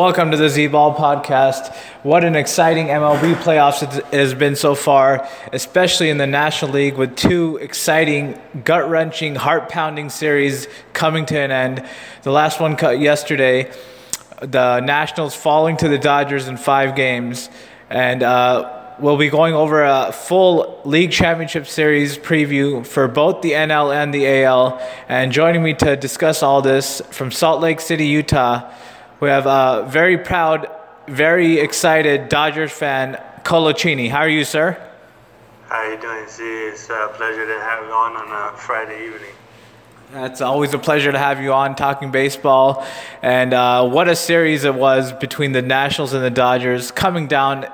Welcome to the Z Ball podcast. What an exciting MLB playoffs it has been so far, especially in the National League with two exciting, gut wrenching, heart pounding series coming to an end. The last one cut yesterday, the Nationals falling to the Dodgers in five games. And uh, we'll be going over a full league championship series preview for both the NL and the AL. And joining me to discuss all this from Salt Lake City, Utah we have a very proud, very excited Dodgers fan, Colochini. How are you, sir? How are you doing, Z? It's a pleasure to have you on on a Friday evening. It's always a pleasure to have you on talking baseball. And uh, what a series it was between the Nationals and the Dodgers, coming down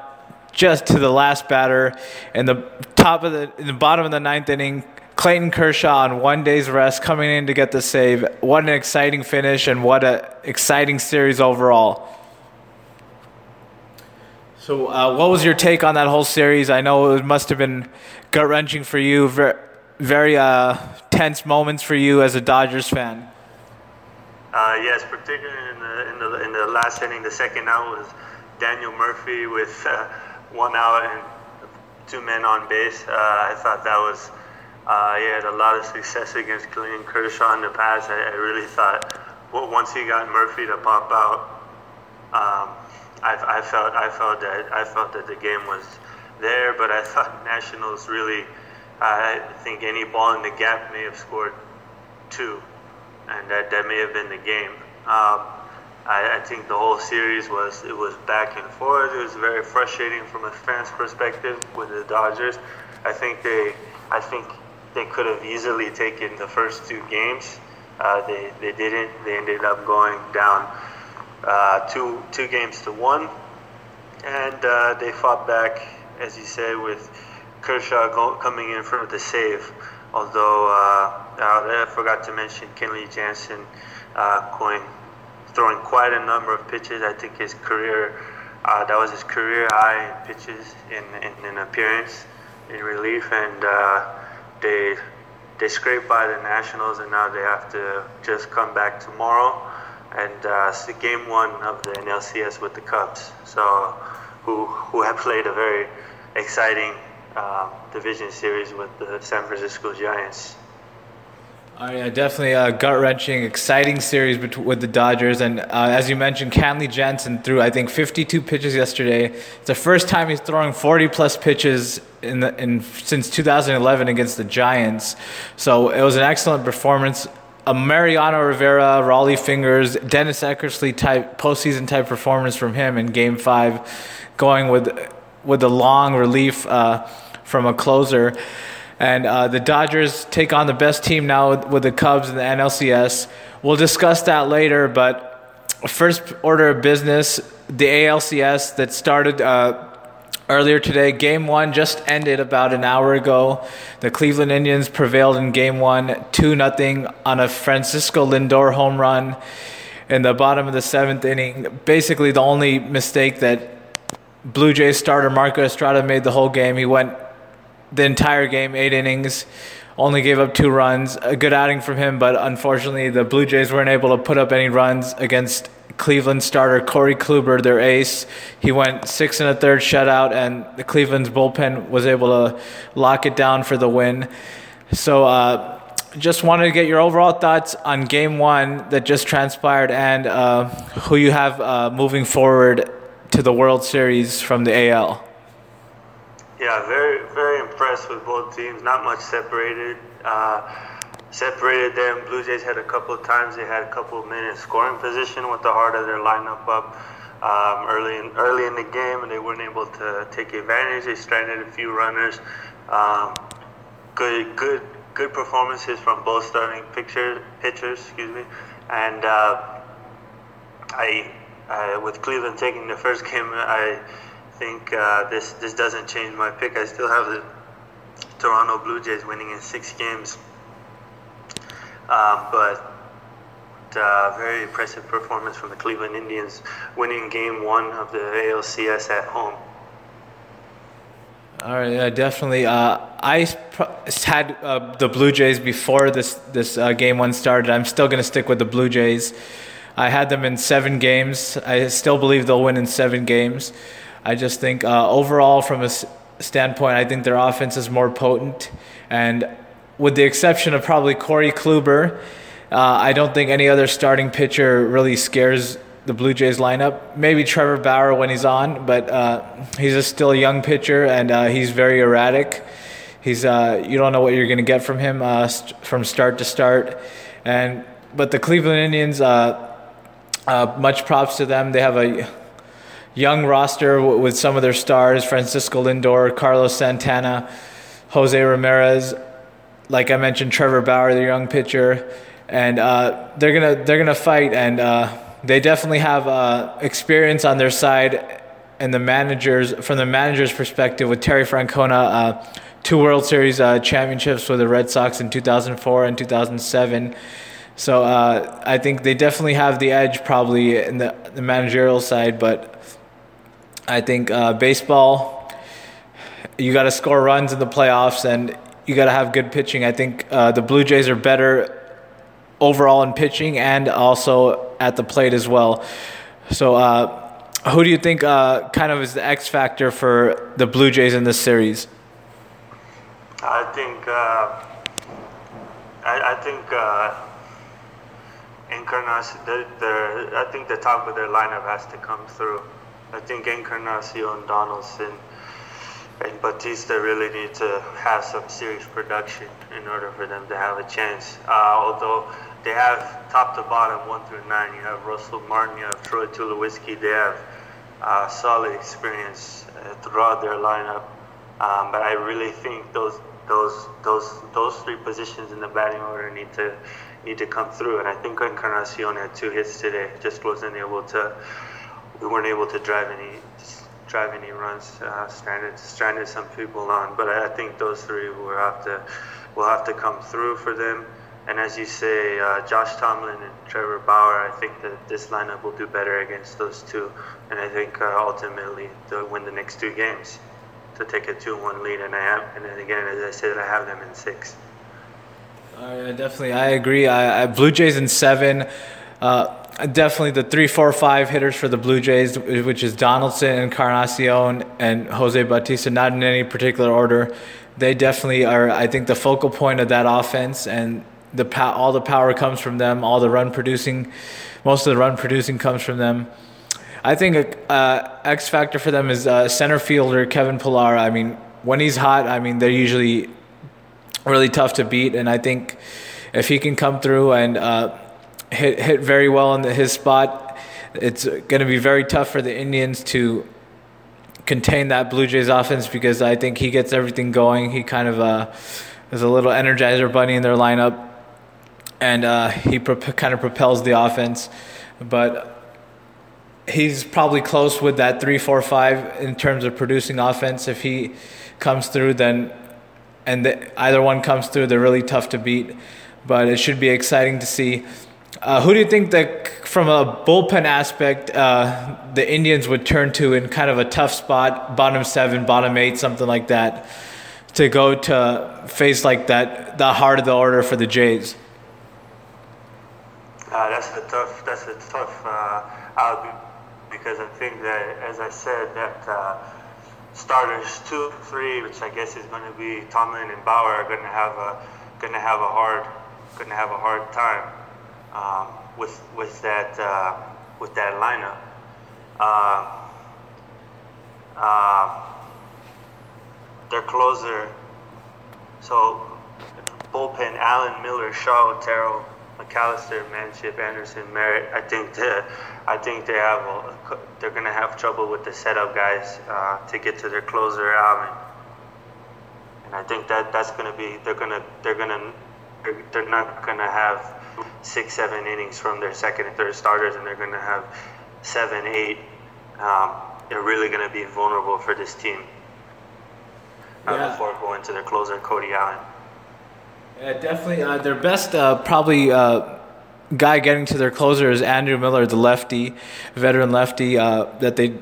just to the last batter in the top of the, in the bottom of the ninth inning. Clayton Kershaw on one day's rest coming in to get the save. What an exciting finish and what an exciting series overall. So, uh, what was your take on that whole series? I know it must have been gut wrenching for you, very, very uh, tense moments for you as a Dodgers fan. Uh, yes, particularly in the, in the in the last inning, the second out was Daniel Murphy with uh, one out and two men on base. Uh, I thought that was uh, he had a lot of success against Clayton Kershaw in the past. I, I really thought well, once he got Murphy to pop out, um, I, I, felt I felt that I felt that the game was there. But I thought Nationals really. I think any ball in the gap may have scored two, and that, that may have been the game. Um, I, I, think the whole series was it was back and forth. It was very frustrating from a fan's perspective with the Dodgers. I think they, I think they could have easily taken the first two games. Uh, they, they didn't. They ended up going down uh, two two games to one, and uh, they fought back, as you say, with Kershaw go, coming in for the save. Although uh, I forgot to mention Kenley Jansen uh, going throwing quite a number of pitches. I think his career uh, that was his career high in pitches in in, in appearance in relief and they they scraped by the Nationals, and now they have to just come back tomorrow and uh, see game one of the NLCS with the Cubs. So, who who have played a very exciting uh, division series with the San Francisco Giants. Oh, yeah, definitely a gut wrenching, exciting series with the Dodgers. And uh, as you mentioned, Kenley Jansen threw, I think, 52 pitches yesterday. It's the first time he's throwing 40 plus pitches in, the, in since 2011 against the Giants. So it was an excellent performance. A Mariano Rivera, Rollie Fingers, Dennis Eckersley type postseason type performance from him in Game Five, going with with a long relief uh, from a closer. And uh, the Dodgers take on the best team now with the Cubs in the NLCS. We'll discuss that later, but first order of business the ALCS that started uh, earlier today. Game one just ended about an hour ago. The Cleveland Indians prevailed in game one, 2 0 on a Francisco Lindor home run in the bottom of the seventh inning. Basically, the only mistake that Blue Jays starter Marco Estrada made the whole game. He went the entire game, eight innings, only gave up two runs. A good outing from him, but unfortunately, the Blue Jays weren't able to put up any runs against Cleveland starter Corey Kluber, their ace. He went six and a third shutout, and the Cleveland's bullpen was able to lock it down for the win. So, uh, just wanted to get your overall thoughts on game one that just transpired and uh, who you have uh, moving forward to the World Series from the AL. Yeah, very very impressed with both teams. Not much separated. Uh, separated them. Blue Jays had a couple of times they had a couple of minutes scoring position with the heart of their lineup up um, early in early in the game, and they weren't able to take advantage. They stranded a few runners. Um, good good good performances from both starting pitcher, pitchers, excuse me, and uh, I, uh, with Cleveland taking the first game, I think uh, this this doesn't change my pick. I still have the Toronto Blue Jays winning in six games, um, but. Uh, very impressive performance from the Cleveland Indians, winning Game One of the ALCS at home. All right, yeah, definitely. Uh, I had uh, the Blue Jays before this this uh, game one started. I'm still going to stick with the Blue Jays. I had them in seven games. I still believe they'll win in seven games. I just think uh, overall, from a standpoint, I think their offense is more potent, and with the exception of probably Corey Kluber, uh, I don't think any other starting pitcher really scares the Blue Jays lineup. Maybe Trevor Bauer when he's on, but uh, he's a still a young pitcher and uh, he's very erratic. He's uh, you don't know what you're going to get from him uh, st- from start to start, and but the Cleveland Indians, uh, much props to them. They have a young roster with some of their stars: Francisco Lindor, Carlos Santana, Jose Ramirez. Like I mentioned, Trevor Bauer, the young pitcher, and they're gonna they're gonna fight and they definitely have uh, experience on their side, and the managers from the manager's perspective with Terry Francona, uh, two World Series uh, championships with the Red Sox in 2004 and 2007. So uh, I think they definitely have the edge probably in the, the managerial side, but I think uh, baseball, you got to score runs in the playoffs and you got to have good pitching. I think uh, the Blue Jays are better overall in pitching and also at the plate as well. So, uh, who do you think uh, kind of is the X factor for the Blue Jays in this series? I think uh, I, I, think uh, Encarnacion. I think the top of their lineup has to come through. I think Encarnacion, Donaldson, and Bautista really need to have some serious production in order for them to have a chance. Uh, although they have top to bottom, one through nine. You have Russell Martin, you have Troy Tulowitzki. They have uh, solid experience uh, throughout their lineup. Um, but I really think those those those those three positions in the batting order need to need to come through. And I think Encarnacion had two hits today, just wasn't able to. We weren't able to drive any drive any runs. Uh, stranded stranded some people on, but I, think those three will have to will have to come through for them. And as you say, uh, Josh Tomlin and Trevor Bauer, I think that this lineup will do better against those two. And I think uh, ultimately they'll win the next two games to take a 2 1 lead. And I have, and then again, as I said, I have them in six. Uh, definitely, I agree. I, I, Blue Jays in seven. Uh, definitely the three, four, five hitters for the Blue Jays, which is Donaldson, Encarnacion, and Jose Bautista, not in any particular order. They definitely are, I think, the focal point of that offense, and the all the power comes from them. All the run producing, most of the run producing comes from them. I think a uh, X factor for them is uh, center fielder Kevin Pillar. I mean, when he's hot, I mean they're usually really tough to beat, and I think if he can come through and uh, hit hit very well in the, his spot, it's going to be very tough for the Indians to contain that Blue Jays offense because I think he gets everything going. He kind of uh, is a little energizer bunny in their lineup and uh, he pro- kind of propels the offense. But he's probably close with that three, four, five in terms of producing offense. If he comes through, then and the, either one comes through, they're really tough to beat. But it should be exciting to see. Uh, who do you think that, from a bullpen aspect, uh, the Indians would turn to in kind of a tough spot, bottom seven, bottom eight, something like that, to go to face like that, the heart of the order for the Jays? Uh, that's a tough. That's a tough uh, out because I think that, as I said, that uh, starters two, three, which I guess is going to be Tomlin and Bauer, are going to have a going to have a hard going to have a hard time um, with with that uh, with that lineup. Uh, uh, their closer, so bullpen: Allen, Miller, Shaw, Otero. McAllister, Manship, Anderson, Merritt. I think they, I think they have a, they're gonna have trouble with the setup guys uh, to get to their closer Allen. and I think that that's going to be they're to they're going to they're, not going to have six seven innings from their second and third starters, and they're going to have seven eight. Um, they're really going to be vulnerable for this team uh, yeah. before going to their closer Cody Allen. Yeah, definitely. Uh, their best, uh, probably uh, guy getting to their closer is Andrew Miller, the lefty, veteran lefty uh, that they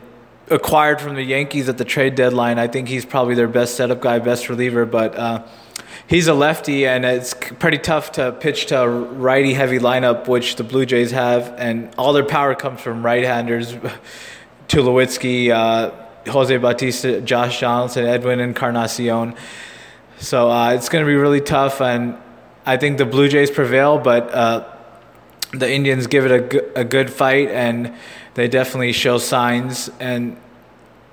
acquired from the Yankees at the trade deadline. I think he's probably their best setup guy, best reliever, but uh, he's a lefty, and it's pretty tough to pitch to a righty heavy lineup, which the Blue Jays have, and all their power comes from right handers Tulowitzki, uh, Jose Bautista, Josh Donaldson, Edwin Encarnacion. So uh, it's going to be really tough, and I think the Blue Jays prevail, but uh, the Indians give it a, a good fight, and they definitely show signs and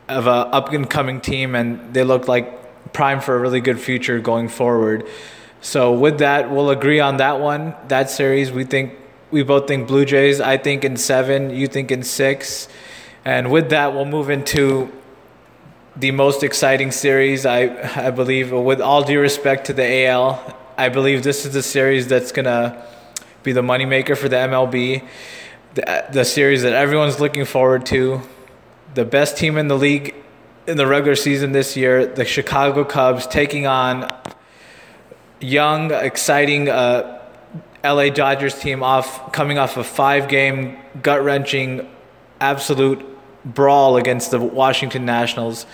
of an up and coming team, and they look like prime for a really good future going forward. So with that, we'll agree on that one. That series, we think we both think Blue Jays. I think in seven, you think in six, and with that, we'll move into the most exciting series. I I believe, with all due respect to the AL, I believe this is the series that's gonna be the moneymaker for the MLB the, the series that everyone's looking forward to. The best team in the league in the regular season this year, the Chicago Cubs, taking on young, exciting uh, LA Dodgers team off coming off a five-game gut-wrenching, absolute brawl against the Washington Nationals.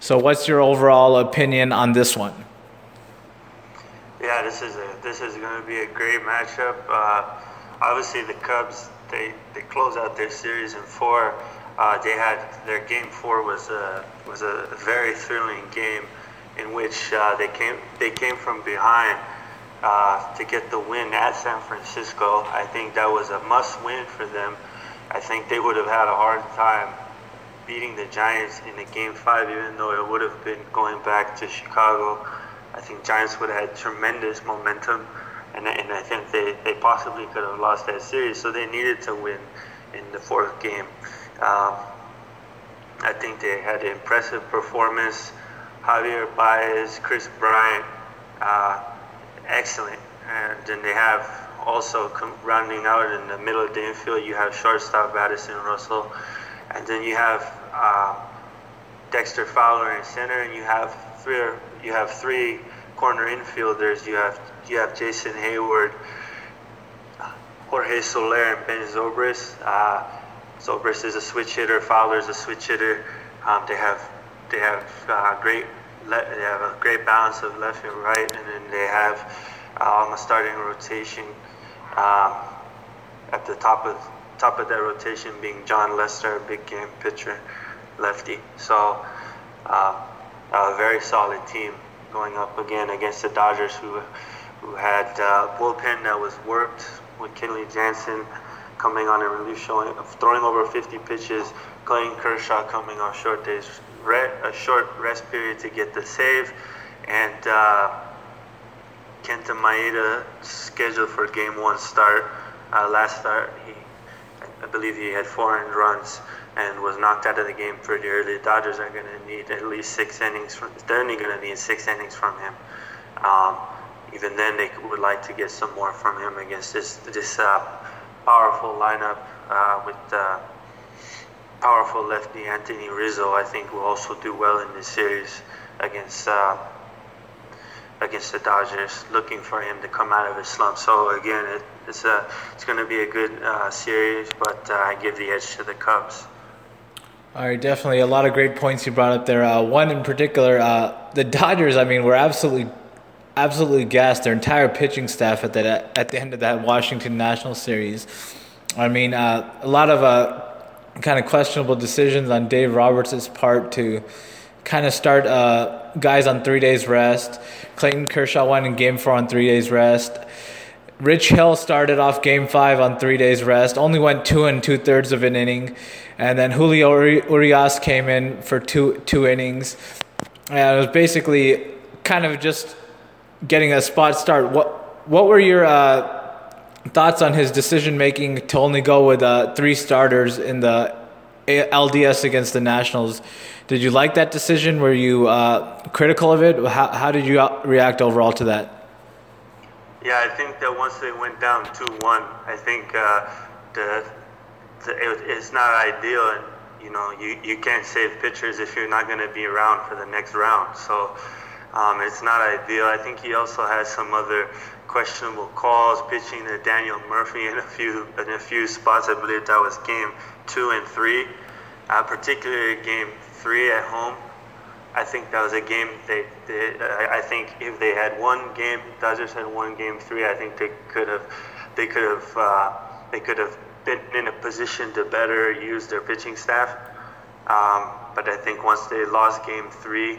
So, what's your overall opinion on this one? Yeah, this is a this is going to be a great matchup. Uh, obviously, the Cubs they they close out their series in four. Uh, they had their game four was a was a very thrilling game, in which uh, they came they came from behind uh, to get the win at San Francisco. I think that was a must win for them. I think they would have had a hard time beating the Giants in the game five, even though it would have been going back to Chicago. I think Giants would have had tremendous momentum and, and I think they, they possibly could have lost that series. So they needed to win in the fourth game. Um, I think they had an impressive performance. Javier Baez, Kris Bryant, uh, excellent. And then they have also rounding out in the middle of the infield, you have shortstop Addison Russell, and then you have uh, Dexter Fowler in center, and you have three you have three corner infielders. You have you have Jason Heyward, Jorge Soler, and Ben Zobrist. Uh, Zobrist is a switch hitter. Fowler is a switch hitter. Um, they have they have uh, great le- they have a great balance of left and right, and then they have on the starting rotation um, at the top of top of that rotation being Jon Lester, a big game pitcher, lefty. So uh, a very solid team going up again against the Dodgers, who who had uh, bullpen that was worked with Kenley Jansen coming on a relief showing, throwing over 50 pitches. Clayton Kershaw coming off short days, a short rest period to get the save, and uh, Kenta Maeda scheduled for game one start. Uh, last start, he, I believe he had four earned runs and was knocked out of the game pretty early. The Dodgers are going to need at least six innings. From, they're only going to need six innings from him. Um, even then, they would like to get some more from him against this this uh, powerful lineup uh, with uh, powerful lefty Anthony Rizzo. I think will also do well in this series against uh, against the Dodgers. Looking for him to come out of his slump. So again, it, it's a it's going to be a good uh, series, but uh, I give the edge to the Cubs. All right, definitely a lot of great points you brought up there. Uh, one in particular, uh, the Dodgers. I mean, were absolutely, absolutely gassed. Their entire pitching staff at that at the end of that Washington National Series. I mean, uh, a lot of uh, kind of questionable decisions on Dave Roberts' part to kind of start uh, guys on three days rest. Clayton Kershaw went in Game Four on three days rest. Rich Hill started off game five on three days rest, only went two and two thirds of an inning. And then Julio Urias came in for two, two innings. And it was basically kind of just getting a spot start. What, what were your uh, thoughts on his decision making to only go with uh, three starters in the LDS against the Nationals. Did you like that decision? Were you uh, critical of it? How, how did you react overall to that? Yeah, I think that once they went down 2 1, I think uh, the, the it, it's not ideal. You know, you, you can't save pitchers if you're not going to be around for the next round. So um, it's not ideal. I think he also has some other questionable calls, pitching to Daniel Murphy in a few in a few spots. I believe that was game two and three, uh, particularly game three at home. I think that was a game they, they I think if they had one game, Dodgers had one game three. I think they could have they could have uh, they could have been in a position to better use their pitching staff. Um, but I think once they lost game three.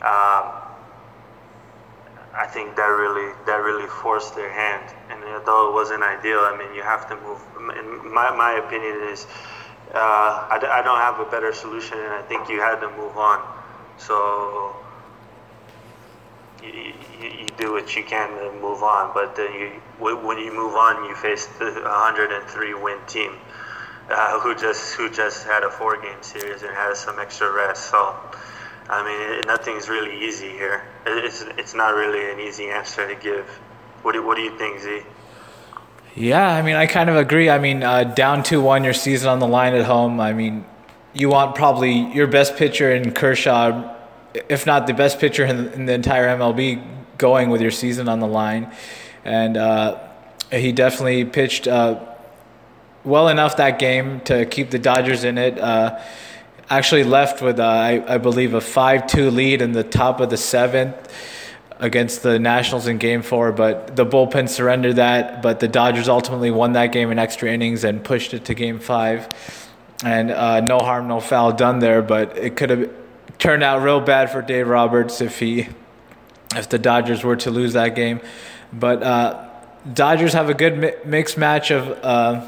Um, I think that really that really forced their hand. And although it wasn't ideal, I mean, you have to move. In my my opinion is, uh, I, I don't have a better solution, and I think you had to move on. So you, you, you do what you can to move on, but then you when you move on, you face the 103 win team. Uh, who just who just had a four game series and had some extra rest. So I mean, nothing's really easy here. It's it's not really an easy answer to give. What do what do you think, Z? Yeah, I mean, I kind of agree. I mean, uh, down two one, your season on the line at home. I mean, you want probably your best pitcher in Kershaw, if not the best pitcher in, in the entire MLB, going with your season on the line, and uh, he definitely pitched uh, well enough that game to keep the Dodgers in it. Actually left with, uh, I, I, believe, a 5 2 lead in the top of the seventh against the Nationals in game four, but the bullpen surrendered that. But the Dodgers ultimately won that game in extra innings and pushed it to game five. And uh, no harm, no foul done there, but it could have turned out real bad for Dave Roberts if he, if the Dodgers were to lose that game. But uh, Dodgers have a good mi- mixed match of, uh,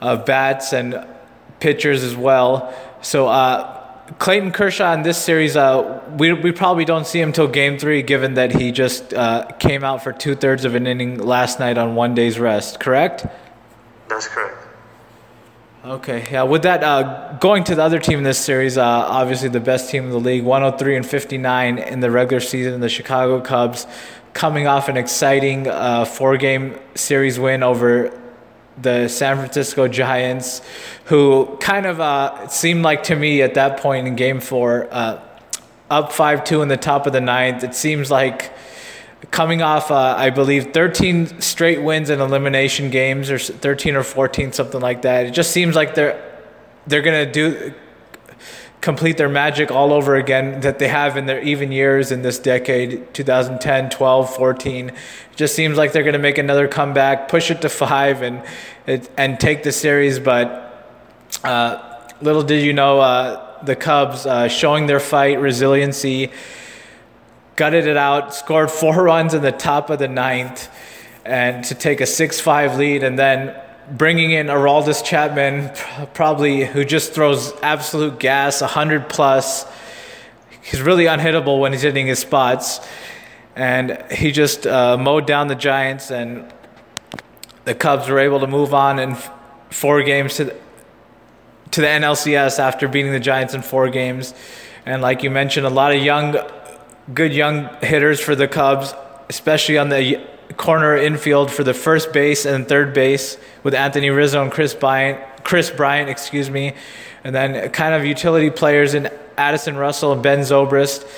of bats and pitchers as well. So uh, Clayton Kershaw in this series, uh, we we probably don't see him till Game Three, given that he just uh, came out for two thirds of an inning last night on one day's rest. Correct? That's correct. Okay, yeah. With that, uh, going to the other team in this series, uh, obviously the best team in the league, 103 and 59 in the regular season, the Chicago Cubs, coming off an exciting uh, four-game series win over the San Francisco Giants, who kind of uh, seemed like to me at that point in Game Four, uh, up five two in the top of the ninth. It seems like coming off, uh, I believe, 13 straight wins in elimination games, or 13 or 14, something like that. It just seems like they're they're gonna do complete their magic all over again that they have in their even years in this decade 2010 12 14 it just seems like they're going to make another comeback push it to five and and take the series but uh, little did you know uh, the cubs uh, showing their fight resiliency gutted it out scored four runs in the top of the ninth and to take a 6-5 lead and then bringing in Aroldis Chapman, probably who just throws absolute gas, 100 plus. He's really unhittable when he's hitting his spots. And he just uh, mowed down the Giants, and the Cubs were able to move on in four games to the, to the NLCS after beating the Giants in four games. And like you mentioned, a lot of young, good young hitters for the Cubs, especially on the corner infield for the first base and third base with Anthony Rizzo and Chris Bryant, Kris Bryant, excuse me, and then kind of utility players in Addison Russell and Ben Zobrist.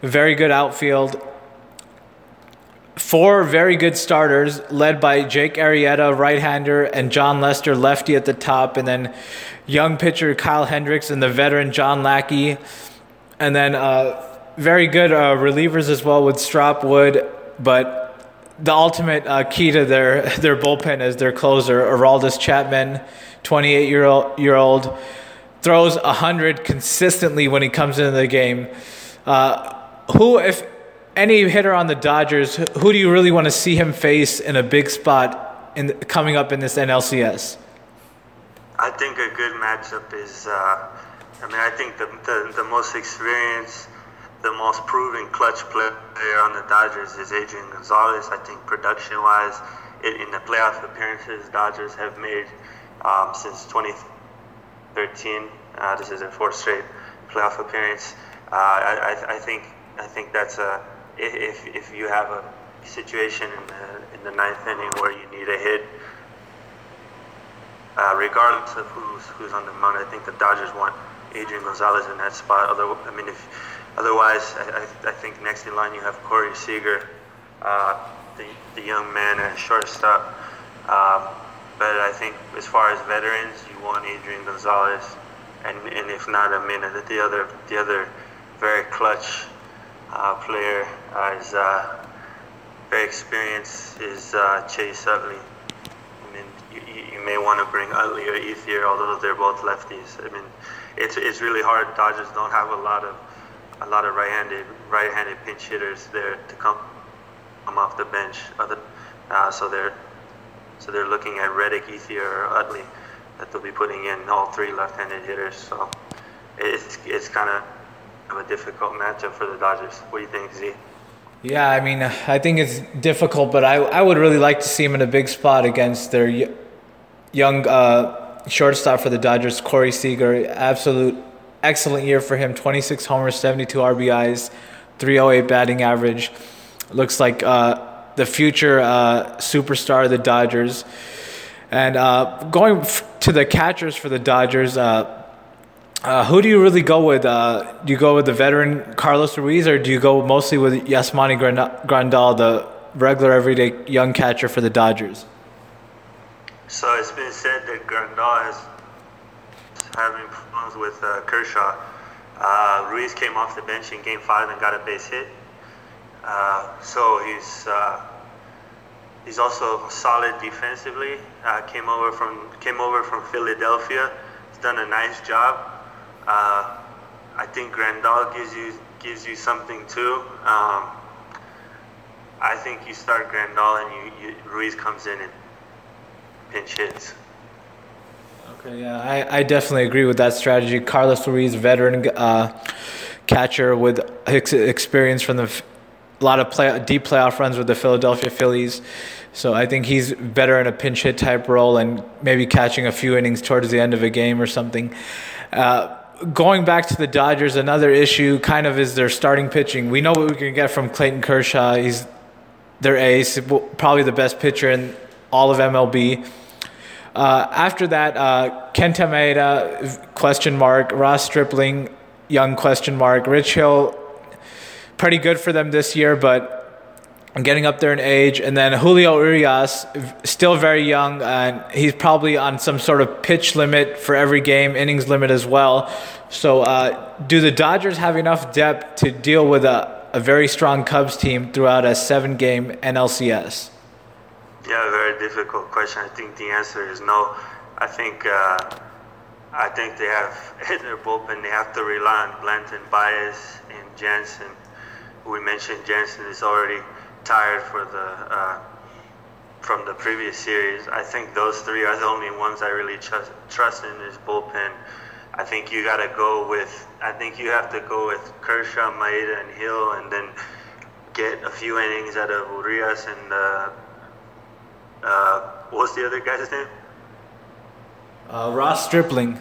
Very good outfield. Four very good starters, led by Jake Arrieta, right-hander, and Jon Lester, lefty at the top, and then young pitcher Kyle Hendricks and the veteran John Lackey, and then uh, very good uh, relievers as well with Strop Wood, but the ultimate uh, key to their their bullpen is their closer, Aroldis Chapman, 28 year old, year old throws 100 consistently when he comes into the game. Uh, who, if any hitter on the Dodgers, who do you really want to see him face in a big spot in coming up in this NLCS? I think a good matchup is. Uh, I mean, I think the, the, the most experienced the most proven clutch player on the Dodgers is Adrian Gonzalez. I think production wise, in the playoff appearances Dodgers have made um, since 2013 Uh, this is their fourth straight playoff appearance. Uh, I, I, I, think I think that's a if if you have a situation in the in the ninth inning where you need a hit, uh, regardless of who's who's on the mound, I think the Dodgers want Adrian Gonzalez in that spot. Although I mean, if otherwise, I, I, think next in line you have Corey Seager, uh, the the young man at shortstop. Um, but I think as far as veterans, you want Adrian Gonzalez, and and if not, I mean the other the other very clutch uh, player uh, is uh, very experienced is uh, Chase Utley. I mean, you, you may want to bring Utley or Ethier, although they're both lefties. I mean, it's it's really hard. Dodgers don't have a lot of a lot of right-handed right-handed pinch hitters there to come come off the bench. Other, uh, so they're so they're looking at Reddick, Ethier, or Utley that they'll be putting in all three left-handed hitters. So it's it's kind of a difficult matchup for the Dodgers. What do you think, Z? Yeah, I mean, I think it's difficult, but I I would really like to see him in a big spot against their young uh, shortstop for the Dodgers, Corey Seager. Absolute excellent year for him. 26 homers, 72 RBIs, 308 batting average. Looks like. Uh, the future uh, superstar of the Dodgers. And uh, going f- to the catchers for the Dodgers, uh, uh who do you really go with? Uh, do you go with the veteran Carlos Ruiz, or do you go mostly with Yasmani Grandal, the regular, everyday young catcher for the Dodgers? So it's been said that Grandal is having problems with uh, Kershaw. Ruiz came off the bench in Game Five and got a base hit. Uh, so he's uh, he's also solid defensively. Uh, came over from came over from Philadelphia. He's done a nice job. Uh, I think Grandal gives you gives you something too. Um, I think you start Grandal and you, you Ruiz comes in and pinch hits. Okay, yeah, I, I definitely agree with that strategy. Carlos Ruiz, veteran uh, catcher with experience from the a lot of play, deep playoff runs with the Philadelphia Phillies. So I think he's better in a pinch hit type role and maybe catching a few innings towards the end of a game or something. Uh, going back to the Dodgers, another issue kind of is their starting pitching. We know what we can get from Clayton Kershaw. He's their ace, probably the best pitcher in all of MLB. Uh, after that, uh, Kenta Maeda, question mark. Ross Stripling, young question mark. Rich Hill, pretty good for them this year, but getting up there in age. And then Julio Urias, still very young, and he's probably on some sort of pitch limit for every game, innings limit as well. So, uh, do the Dodgers have enough depth to deal with a, a very strong Cubs team throughout a seven game NLCS? Yeah, very difficult question. I think the answer is no. I think. Uh, I think they have hit their bullpen. They have to rely on Blanton, Baez, and Jansen we mentioned Jansen is already tired for the uh, from the previous series. I think those three are the only ones I really trust, trust in his bullpen. I think you got to go with. I think you have to go with Kershaw, Maeda, and Hill, and then get a few innings out of Urias and uh, uh, what's the other guy's name? Uh, Ross Stripling.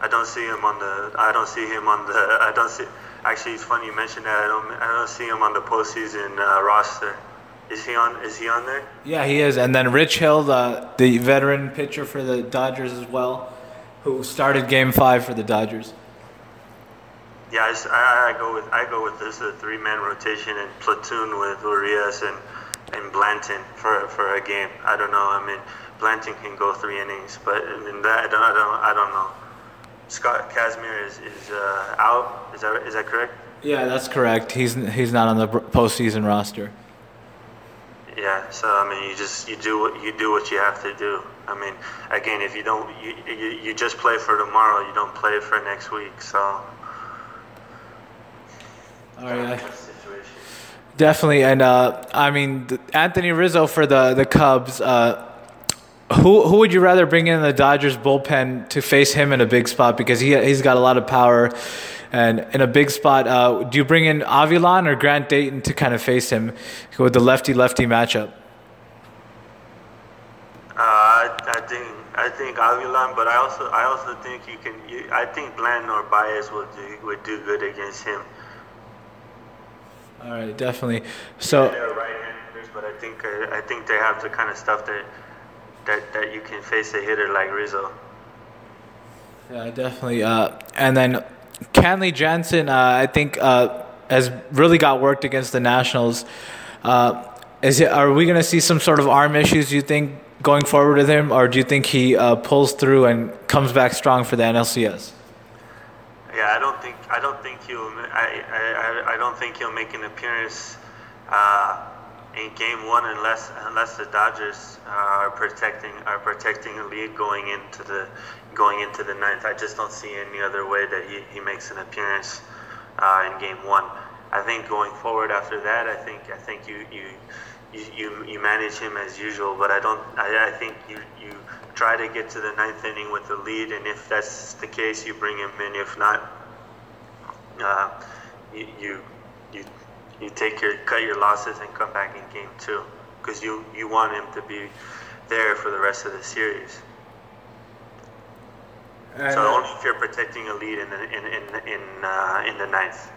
I don't see him on the. I don't see him on the. I don't see. Actually, it's funny you mentioned that. I don't, I don't see him on the postseason uh, roster. Is he on? Is he on there? Yeah, he is. And then Rich Hill, the the veteran pitcher for the Dodgers as well, who started Game Five for the Dodgers. Yeah, I, I, go with I go with this a three man rotation and platoon with Urias and and Blanton for for a game. I don't know. I mean, Blanton can go three innings, but I mean that I don't I don't, I don't know. Scott Kazmir is, is uh, out. Is that is that correct? Yeah, that's correct. He's he's not on the postseason roster. Yeah, so I mean, you just you do what you do what you have to do. I mean, again, if you don't, you you, you just play for tomorrow. You don't play for next week. So. All right. Definitely, and uh, I mean Anthony Rizzo for the the Cubs. Uh, who who would you rather bring in the Dodgers bullpen to face him in a big spot because he he's got a lot of power, and in a big spot, uh, do you bring in Avilan or Grant Dayton to kind of face him with the lefty lefty matchup? Uh, I'd, think I think Avilan, but I also I also think you can. You, I think Bland or Baez would do would do good against him. All right, definitely. So they're right-handers, but I think uh, I think they have the kind of stuff that that that you can face a hitter like Rizzo. Yeah, definitely. Uh, and then Kenley Jansen, uh, I think, uh, has really got worked against the Nationals. Uh, is it? Are we going to see some sort of arm issues? Do you think going forward with him, or do you think he uh, pulls through and comes back strong for the NLCS? Yeah, I don't think I don't think he'll I, I, I don't think he'll make an appearance uh, in Game One unless unless the Dodgers uh, are protecting are protecting a lead going into the going into the ninth. I just don't see any other way that he, he makes an appearance uh, in Game One. I think going forward after that, I think I think you you you, you, you manage him as usual, but I don't. I, I think you, you try to get to the ninth inning with the lead, and if that's the case, you bring him in. If not, uh, you, you you you take your cut your losses and come back in game two because you you want him to be there for the rest of the series. And so only if you're protecting a lead in the in in in, uh, in the ninth.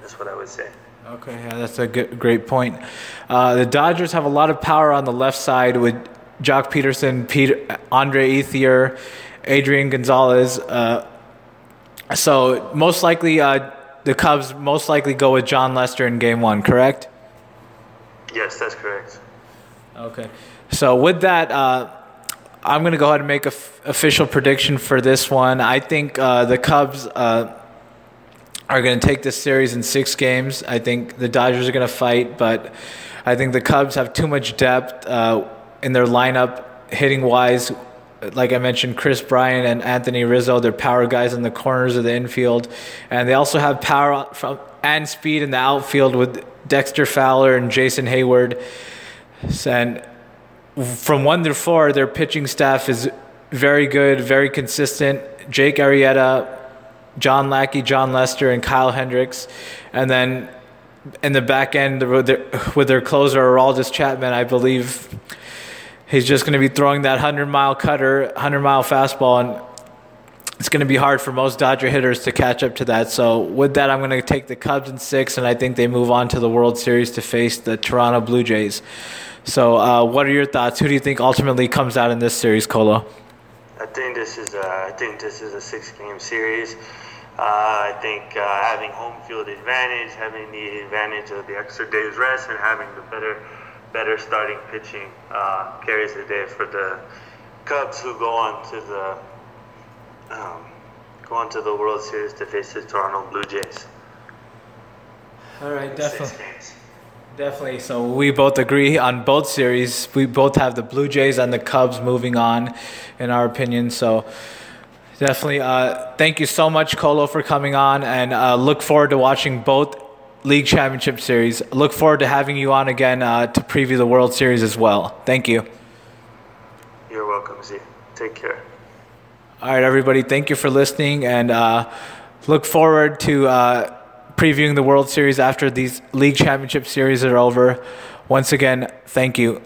That's what I would say. Okay, yeah, that's a good, great point. Uh, the Dodgers have a lot of power on the left side with Joc Pederson, Peter, Andre Ethier, Adrian Gonzalez. Uh, so most likely, uh, the Cubs most likely go with Jon Lester in Game One, correct? Yes, that's correct. Okay, so with that, uh, I'm going to go ahead and make an f- official prediction for this one. I think uh, the Cubs uh, are going to take this series in six games. I think the Dodgers are going to fight, but I think the Cubs have too much depth uh, in their lineup, hitting wise. Like I mentioned, Kris Bryant and Anthony Rizzo, they're power guys in the corners of the infield. And they also have power from, and speed in the outfield with Dexter Fowler and Jason Heyward. And from one through four, their pitching staff is very good, very consistent. Jake Arrieta, John Lackey, Jon Lester, and Kyle Hendricks. And then in the back end with their, with their closer, Aroldis Chapman, I believe he's just going to be throwing that 100 mile cutter, 100 mile fastball, and it's going to be hard for most Dodger hitters to catch up to that. So, with that, I'm going to take the Cubs in six, and I think they move on to the World Series to face the Toronto Blue Jays. So, uh, what are your thoughts? Who do you think ultimately comes out in this series, Colo? I think this is a, I think this is a six-game series. Uh, I think uh, having home field advantage, having the advantage of the extra day's rest, and having the better, better starting pitching uh, carries the day for the Cubs, who go on to the um, go on to the World Series to face the Toronto Blue Jays. All right, definitely. Definitely. So we both agree on both series. We both have the Blue Jays and the Cubs moving on, in our opinion. So Definitely. Uh, thank you so much, Colo, for coming on, and uh, look forward to watching both league championship series. Look forward to having you on again uh, to preview the World Series as well. Thank you. You're welcome, Z. Take care. All right, everybody. Thank you for listening, and uh, look forward to uh, previewing the World Series after these league championship series are over. Once again, thank you.